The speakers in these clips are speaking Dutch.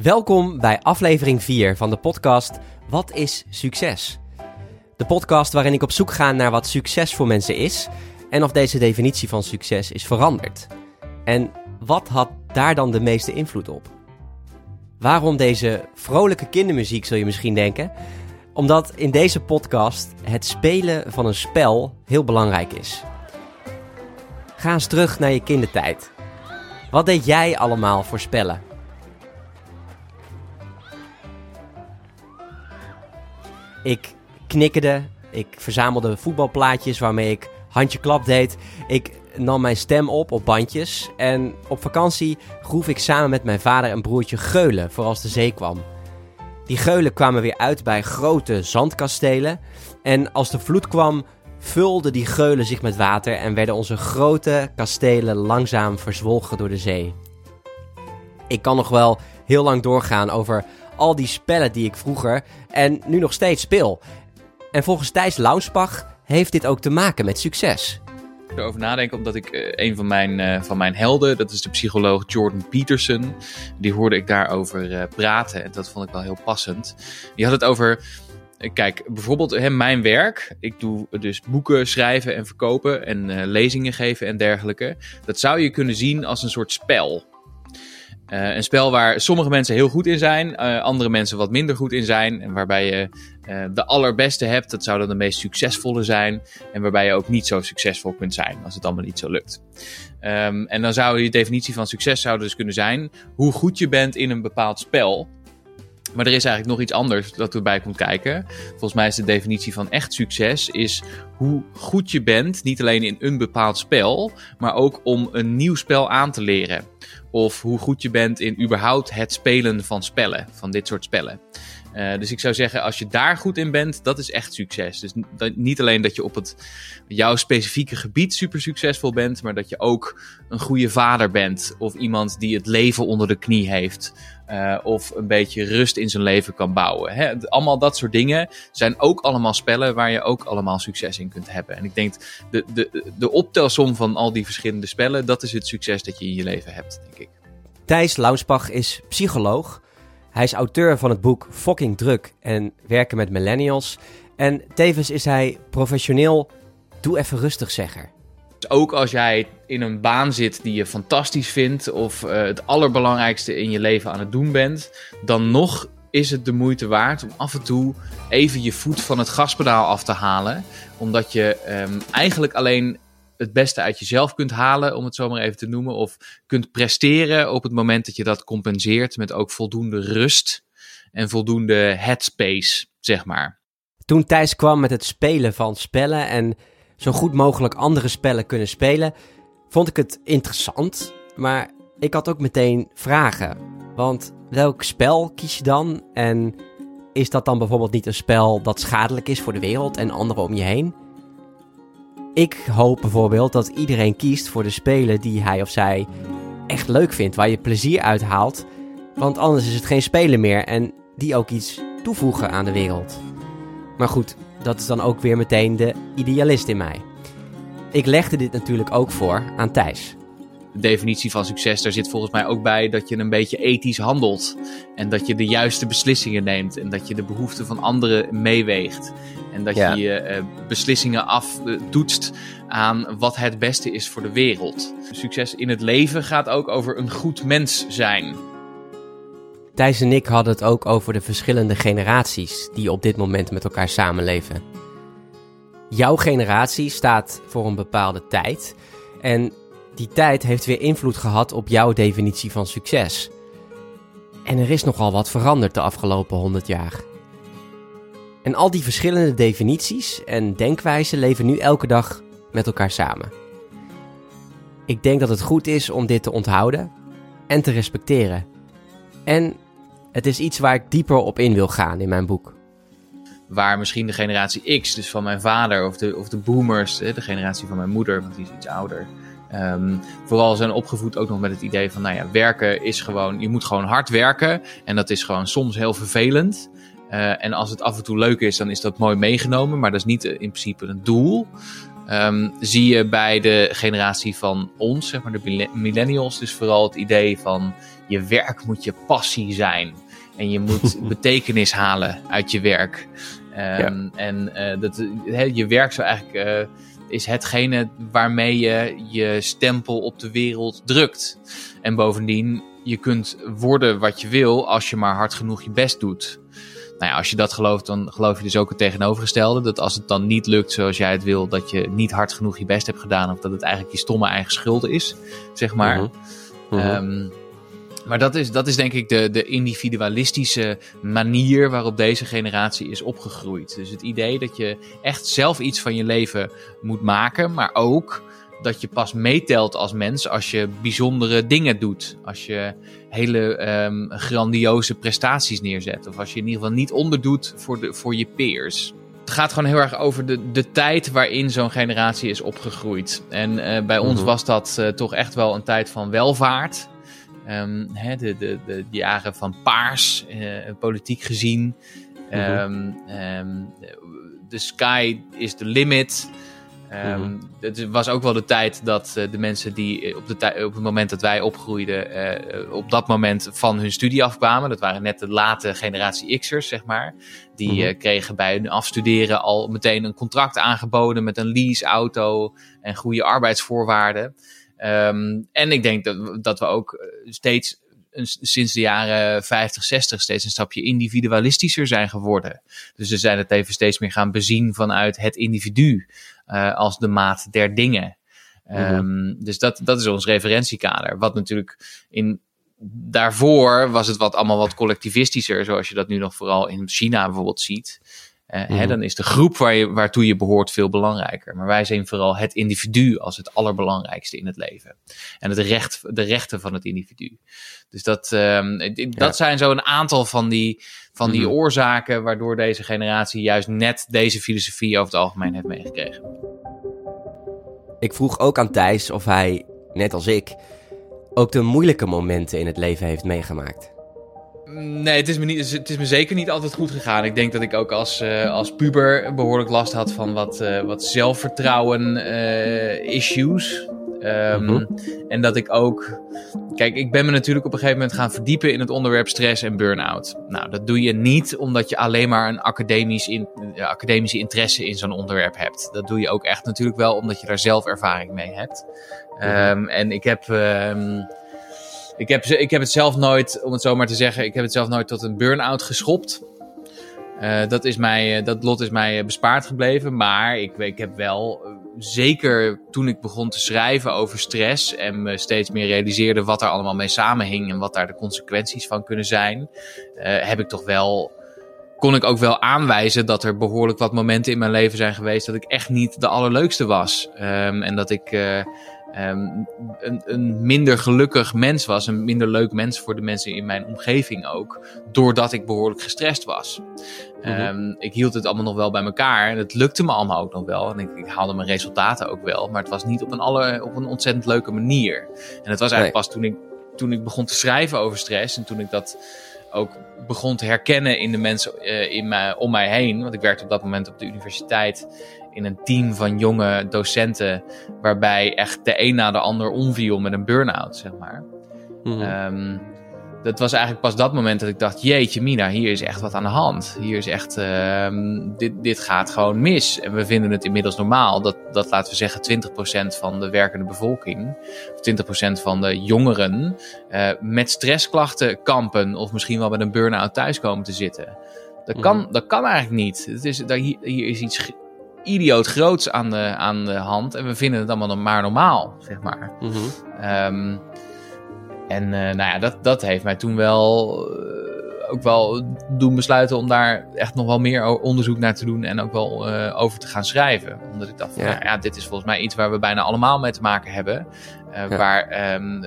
Welkom bij aflevering 4 van de podcast Wat is succes? De podcast waarin ik op zoek ga naar wat succes voor mensen is en of deze definitie van succes is veranderd. En wat had daar dan de meeste invloed op? Waarom deze vrolijke kindermuziek, zul je misschien denken? Omdat in deze podcast het spelen van een spel heel belangrijk is. Ga eens terug naar je kindertijd. Wat deed jij allemaal voor spellen? Ik knikkerde, ik verzamelde voetbalplaatjes waarmee ik handje klap deed. Ik nam mijn stem op op bandjes. En op vakantie groef ik samen met mijn vader en broertje geulen voor als de zee kwam. Die geulen kwamen weer uit bij grote zandkastelen. En als de vloed kwam, vulden die geulen zich met water en werden onze grote kastelen langzaam verzwolgen door de zee. Ik kan nog wel heel lang doorgaan over al die spellen die ik vroeger en nu nog steeds speel. En volgens Thijs Launsbach heeft dit ook te maken met succes. erover nadenken, omdat ik uh, een van mijn, uh, van mijn helden, dat is de psycholoog Jordan Peterson, die hoorde ik daarover uh, praten en dat vond ik wel heel passend. Die had het over, kijk, bijvoorbeeld hè, mijn werk, ik doe dus boeken schrijven en verkopen en lezingen geven en dergelijke. Dat zou je kunnen zien als een soort spel. Uh, een spel waar sommige mensen heel goed in zijn, uh, andere mensen wat minder goed in zijn. En waarbij je uh, de allerbeste hebt, dat zou dan de meest succesvolle zijn. En waarbij je ook niet zo succesvol kunt zijn als het allemaal niet zo lukt. Um, en dan zou je definitie van succes zou dus kunnen zijn hoe goed je bent in een bepaald spel. Maar er is eigenlijk nog iets anders dat erbij komt kijken. Volgens mij is de definitie van echt succes is hoe goed je bent, niet alleen in een bepaald spel, maar ook om een nieuw spel aan te leren. Of hoe goed je bent in überhaupt het spelen van spellen, van dit soort spellen. Uh, dus ik zou zeggen, als je daar goed in bent, dat is echt succes. Dus niet alleen dat je op het, jouw specifieke gebied super succesvol bent, maar dat je ook een goede vader bent. Of iemand die het leven onder de knie heeft. Uh, of een beetje rust in zijn leven kan bouwen. Hè? Allemaal dat soort dingen zijn ook allemaal spellen waar je ook allemaal succes in kunt hebben. En ik denk, de, de, de optelsom van al die verschillende spellen, dat is het succes dat je in je leven hebt, denk ik. Thijs Launsbach is psycholoog. Hij is auteur van het boek Fucking Druk en werken met millennials. En tevens is hij professioneel doe even rustig zegger. Ook als jij in een baan zit die je fantastisch vindt of uh, het allerbelangrijkste in je leven aan het doen bent, dan nog is het de moeite waard om af en toe even je voet van het gaspedaal af te halen. Omdat je um, eigenlijk alleen het beste uit jezelf kunt halen, om het zo maar even te noemen. Of kunt presteren op het moment dat je dat compenseert met ook voldoende rust en voldoende headspace, zeg maar. Toen Thijs kwam met het spelen van spellen en zo goed mogelijk andere spellen kunnen spelen, vond ik het interessant. Maar ik had ook meteen vragen. Want welk spel kies je dan? En is dat dan bijvoorbeeld niet een spel dat schadelijk is voor de wereld en anderen om je heen? Ik hoop bijvoorbeeld dat iedereen kiest voor de spelen die hij of zij echt leuk vindt, waar je plezier uit haalt. Want anders is het geen spelen meer en die ook iets toevoegen aan de wereld. Maar goed, dat is dan ook weer meteen de idealist in mij. Ik legde dit natuurlijk ook voor aan Thijs. De definitie van succes, daar zit volgens mij ook bij dat je een beetje ethisch handelt. En dat je de juiste beslissingen neemt. En dat je de behoeften van anderen meeweegt. En dat ja. je je uh, beslissingen aftoetst aan wat het beste is voor de wereld. Succes in het leven gaat ook over een goed mens zijn. Thijs en ik hadden het ook over de verschillende generaties die op dit moment met elkaar samenleven. Jouw generatie staat voor een bepaalde tijd en die tijd heeft weer invloed gehad op jouw definitie van succes. En er is nogal wat veranderd de afgelopen 100 jaar. En al die verschillende definities en denkwijzen leven nu elke dag met elkaar samen. Ik denk dat het goed is om dit te onthouden en te respecteren. En het is iets waar ik dieper op in wil gaan in mijn boek. Waar misschien de generatie X, dus van mijn vader, of de, of de boomers, de generatie van mijn moeder, want die is iets ouder, Um, vooral zijn opgevoed ook nog met het idee van, nou ja, werken is gewoon, je moet gewoon hard werken. En dat is gewoon soms heel vervelend. Uh, en als het af en toe leuk is, dan is dat mooi meegenomen. Maar dat is niet uh, in principe een doel. ehm, zie je bij de generatie van ons, zeg maar de millennials, dus vooral het idee van je werk moet je passie zijn. En je moet betekenis halen uit je werk. Ehm, en uh, dat, je werk zou eigenlijk, uh, is hetgene waarmee je je stempel op de wereld drukt. En bovendien, je kunt worden wat je wil als je maar hard genoeg je best doet. Nou ja, als je dat gelooft, dan geloof je dus ook het tegenovergestelde. Dat als het dan niet lukt zoals jij het wil, dat je niet hard genoeg je best hebt gedaan. Of dat het eigenlijk je stomme eigen schuld is, zeg maar. Mm -hmm. Maar dat is, dat is denk ik de, de individualistische manier waarop deze generatie is opgegroeid. Dus het idee dat je echt zelf iets van je leven moet maken, maar ook dat je pas meetelt als mens als je bijzondere dingen doet. Als je hele um, grandioze prestaties neerzet. Of als je in ieder geval niet onderdoet voor, de, voor je peers. Het gaat gewoon heel erg over de, de tijd waarin zo'n generatie is opgegroeid. En uh, bij ons mhm. was dat uh, toch echt wel een tijd van welvaart. Um, hè, de, de, de, jaren van paars, uh, politiek gezien. Um, um, the sky is the limit. Um, Het was ook wel de tijd dat uh, de mensen die op, de op het moment dat wij opgroeiden, uh, op dat moment van hun studie afkwamen. Dat waren net de late generatie X'ers, zeg maar. Die mm-hmm. kregen bij hun afstuderen al meteen een contract aangeboden met een leaseauto en goede arbeidsvoorwaarden. Um, en ik denk dat, dat we ook eh, steeds sinds de jaren 50, 60 steeds een stapje individualistischer zijn geworden. Dus we zijn het even steeds meer gaan bezien vanuit het individu uh, als de maat der dingen. Um, dus dat, dat is ons referentiekader. Wat natuurlijk in daarvoor was het wat allemaal wat collectivistischer, zoals je dat nu nog vooral in China bijvoorbeeld ziet. Uh, hè, dan is de groep waar je, waartoe je behoort veel belangrijker. Maar wij zien vooral het individu als het allerbelangrijkste in het leven. En het recht, de rechten van het individu. Dus dat, um, dat zijn zo een aantal van die, van die mhm. oorzaken waardoor deze generatie juist net deze filosofie over het algemeen heeft meegekregen. Ik vroeg ook aan Thijs of hij, net als ik, ook de moeilijke momenten in het leven heeft meegemaakt. Nee, het is, me niet, het is me zeker niet altijd goed gegaan. Ik denk dat ik ook als, uh, als puber behoorlijk last had van wat, uh, wat zelfvertrouwen uh, issues. Um, mm -hmm. En dat ik ook. Kijk, ik ben me natuurlijk op een gegeven moment gaan verdiepen in het onderwerp stress en burn-out. Nou, dat doe je niet omdat je alleen maar een academisch in, academische interesse in zo'n onderwerp hebt. Dat doe je ook echt natuurlijk wel omdat je daar zelf ervaring mee hebt. Mm -hmm. um, en ik heb. Um, ik heb, ik heb het zelf nooit, om het zo maar te zeggen, ik heb het zelf nooit tot een burn-out geschopt. Uh, dat, is mij, eh, dat lot is mij eh, bespaard gebleven. Maar ik, ik heb wel, zeker toen ik begon te schrijven over stress en me steeds meer realiseerde wat er allemaal mee samenhing en wat daar de consequenties van kunnen zijn, heb ik toch wel, kon ik ook wel aanwijzen dat er behoorlijk wat momenten in mijn leven zijn geweest dat ik echt niet de allerleukste was. Um, en dat ik um, een, een, minder gelukkig mens was. Een minder leuk mens voor de mensen in mijn omgeving ook. Doordat ik behoorlijk gestrest was. Mm -hmm. ik hield het allemaal nog wel bij elkaar. En het lukte me allemaal ook nog wel. En ik, ik, haalde mijn resultaten ook wel. Maar het was niet op een, alle, op een ontzettend leuke manier. En het was eigenlijk pas toen ik, toen ik begon te schrijven over stress. En toen ik dat ook begon te herkennen in de mensen uh, in mij, om mij heen. Want ik werkte op dat moment op de universiteit in een team van jonge docenten, waarbij echt de een na de ander omviel met een burn-out, zeg maar. Mm -hmm. dat was eigenlijk pas dat moment dat ik dacht: Jeetje, Mina, hier is echt wat aan de hand. Hier is echt, um, dit, dit gaat gewoon mis. En we vinden het inmiddels normaal dat, dat laten we zeggen, 20% van de werkende bevolking, of 20% van de jongeren, uh, met stressklachten kampen, of misschien wel met een burn-out thuis komen te zitten. Dat kan, mm -hmm. dat kan eigenlijk niet. Het is, daar, hier, hier is iets idioot groots aan de, aan de hand. En we vinden het allemaal maar normaal, zeg maar. Mm -hmm. um, en uh, nou ja, dat, dat heeft mij toen wel uh, ook wel doen besluiten om daar echt nog wel meer onderzoek naar te doen en ook wel uh, over te gaan schrijven. Omdat ik dacht, van, ja. Nou ja, dit is volgens mij iets waar we bijna allemaal mee te maken hebben. Ja. Waar um,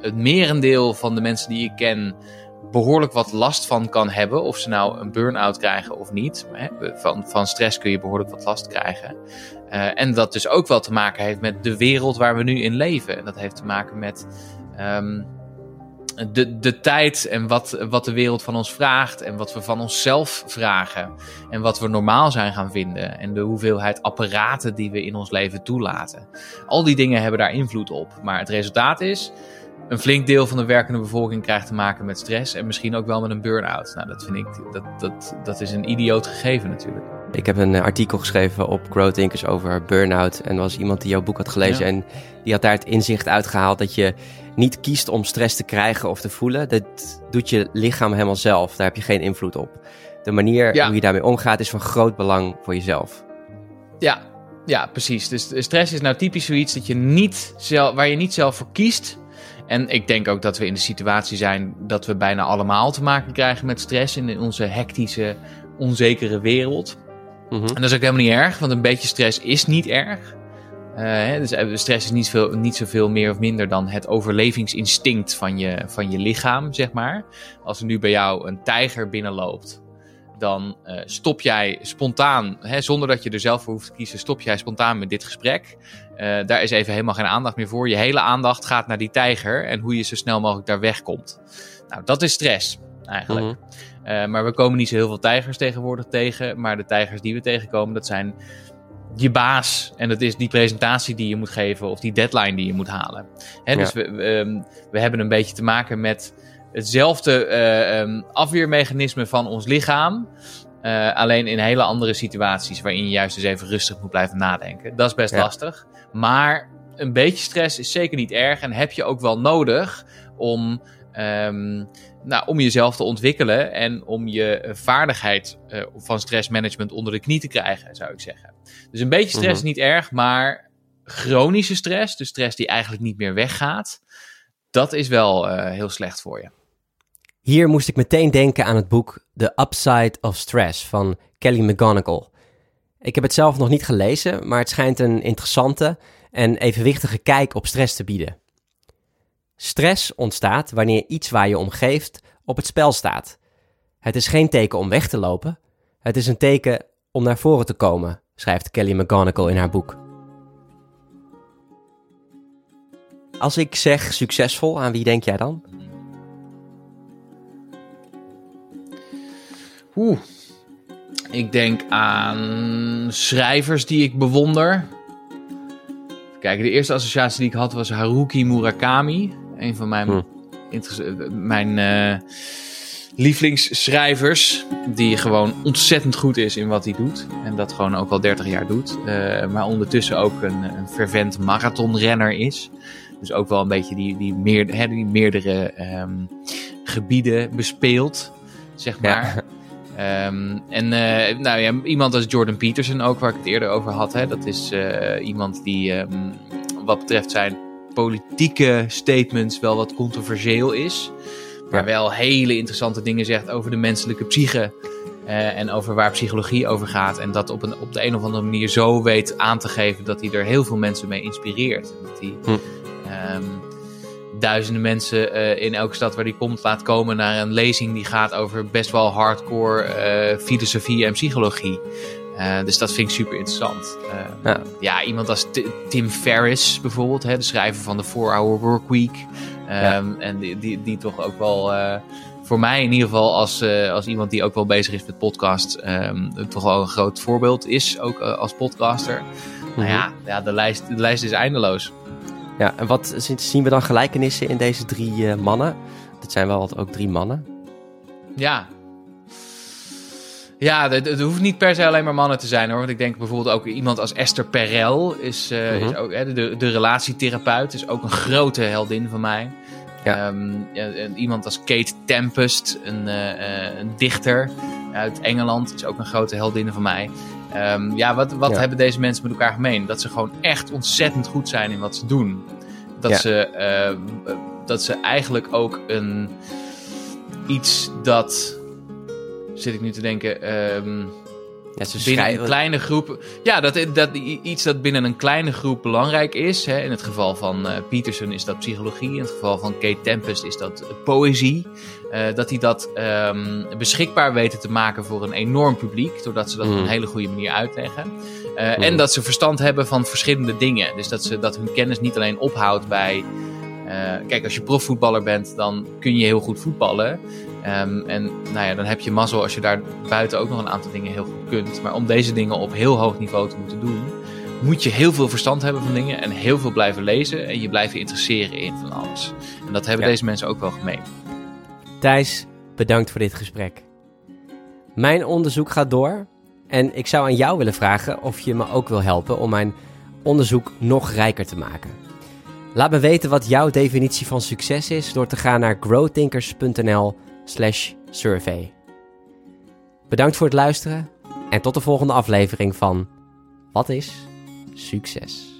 het merendeel van de mensen die ik ken behoorlijk wat last van kan hebben. Of ze nou een burn-out krijgen of niet. Van, van stress kun je behoorlijk wat last krijgen. Uh, en dat dus ook wel te maken heeft met de wereld waar we nu in leven. En dat heeft te maken met um, de, de tijd en wat, wat de wereld van ons vraagt en wat we van onszelf vragen en wat we normaal zijn gaan vinden en de hoeveelheid apparaten die we in ons leven toelaten. Al die dingen hebben daar invloed op. Maar het resultaat is, een flink deel van de werkende bevolking krijgt te maken met stress en misschien ook wel met een burn-out. Nou, dat vind ik, dat, dat, dat is een idioot gegeven natuurlijk. Ik heb een artikel geschreven op Growth Thinkers over burn-out. En er was iemand die jouw boek had gelezen. En die had daar het inzicht uitgehaald dat je niet kiest om stress te krijgen of te voelen. Dat doet je lichaam helemaal zelf. Daar heb je geen invloed op. De manier hoe je daarmee omgaat is van groot belang voor jezelf. Ja, ja precies. Dus stress is nou typisch zoiets dat je niet zelf, waar je niet zelf voor kiest. En ik denk ook dat we in de situatie zijn dat we bijna allemaal te maken krijgen met stress in onze hectische, onzekere wereld. Mhm. En dat is ook helemaal niet erg, want een beetje stress is niet erg. Uh, dus eh, stress is niet, veel, niet zoveel meer of minder dan het overlevingsinstinct van je, van je lichaam, zeg maar. Als er nu bij jou een tijger binnenloopt, dan uh, stop jij spontaan, hè, zonder dat je er zelf voor hoeft te kiezen, stop jij spontaan met dit gesprek. Uh, daar is even helemaal geen aandacht meer voor. Je hele aandacht gaat naar die tijger en hoe je zo snel mogelijk daar wegkomt. Nou, dat is stress, eigenlijk. Mhm. Uh, maar we komen niet zo heel veel tijgers tegenwoordig tegen. Maar de tijgers die we tegenkomen, dat zijn je baas. En dat is die presentatie die je moet geven of die deadline die je moet halen. Hè, dus we, we, ehm, we, hebben een beetje te maken met hetzelfde uh, afweermechanisme van ons lichaam. Uh, alleen in hele andere situaties waarin je juist eens even rustig moet blijven nadenken. Dat is best lastig. Maar een beetje stress is zeker niet erg en heb je ook wel nodig om um, nou, om jezelf te ontwikkelen en om je eh, vaardigheid uh, van stressmanagement onder de knie te krijgen, zou ik zeggen. Dus een beetje stress is mhm. niet erg, maar chronische stress, dus stress die eigenlijk niet meer weggaat, dat is wel uh, heel slecht voor je. Hier moest ik meteen denken aan het boek The Upside of Stress van Kelly McGonigal. Ik heb het zelf nog niet gelezen, maar het schijnt een interessante en evenwichtige kijk op stress te bieden. Stress ontstaat wanneer iets waar je om geeft op het spel staat. Het is geen teken om weg te lopen, het is een teken om naar voren te komen, schrijft Kelly McGonigal in haar boek. Als ik zeg succesvol, aan wie denk jij dan? Oeh, ik denk aan schrijvers die ik bewonder. Kijk, de eerste associatie die ik had was Haruki Murakami. Een van mijn, hm. mijn uh, lievelingsschrijvers. Die gewoon ontzettend goed is in wat hij doet. En dat gewoon ook al 30 jaar doet. Uh, maar ondertussen ook een, een fervent marathonrenner is. Dus ook wel een beetje die, die, meer, hè, die meerdere um, gebieden bespeelt. Zeg maar. Ja. Um, en uh, nou ja, iemand als Jordan Peterson ook, waar ik het eerder over had. Hè, dat is uh, iemand die um, wat betreft zijn politieke statements wel wat controversieel is. Maar wel hele interessante dingen zegt over de menselijke psyche. Uh, en over waar psychologie over gaat. En dat op, een, op de een of andere manier zo weet aan te geven dat hij er heel veel mensen mee inspireert. Dat hij hm. um, duizenden mensen uh, in elke stad waar hij komt laat komen naar een lezing die gaat over best wel hardcore uh, filosofie en psychologie. Uh, dus dat vind ik super interessant. Ja. ja. iemand als T Tim Ferriss bijvoorbeeld, hè, de schrijver van de 4-Hour Workweek. Um, ja. En die, die, die, toch ook wel voor mij in ieder geval als, als iemand die ook wel bezig is met podcast, um, toch wel een groot voorbeeld is, ook als podcaster. Mm -hmm. Nou ja, ja de, lijst, de lijst is eindeloos. Ja, en wat zien we dan gelijkenissen in deze drie mannen? Het zijn wel ook drie mannen. Ja, ja, het hoeft niet per se alleen maar mannen te zijn hoor. Want ik denk bijvoorbeeld ook iemand als Esther Perel is, uh, is ook hè, de, de relatietherapeut, is ook een grote heldin van mij. Ja. Um, ja, iemand als Kate Tempest, een, uh, een dichter uit Engeland, is ook een grote heldin van mij. Um, ja, wat, wat ja. hebben deze mensen met elkaar gemeen? Dat ze gewoon echt ontzettend goed zijn in wat ze doen. Dat, ze, uh, dat ze eigenlijk ook een iets dat zit ik nu te denken. Um, ja, ze binnen een kleine groep. Ja, dat, dat, iets dat binnen een kleine groep belangrijk is. Hè. In het geval van uh, Peterson is dat psychologie. In het geval van Kate Tempest is dat poëzie. Uh, dat die dat um, beschikbaar weten te maken voor een enorm publiek. Doordat ze dat mm. op een hele goede manier uitleggen. Uh, mm. En dat ze verstand hebben van verschillende dingen. Dus dat, ze, dat hun kennis niet alleen ophoudt bij kijk, als je profvoetballer bent, dan kun je heel goed voetballen. Ehm, en nou ja, dan heb je mazzel als je daar buiten ook nog een aantal dingen heel goed kunt. Maar om deze dingen op heel hoog niveau te moeten doen, moet je heel veel verstand hebben van dingen en heel veel blijven lezen en je blijven interesseren in van alles. En dat hebben deze mensen ook wel gemeen. Thijs, bedankt voor dit gesprek. Mijn onderzoek gaat door en ik zou aan jou willen vragen of je me ook wil helpen om mijn onderzoek nog rijker te maken. Laat me weten wat jouw definitie van succes is door te gaan naar growthinkers.nl/survey. Bedankt voor het luisteren en tot de volgende aflevering van Wat is succes?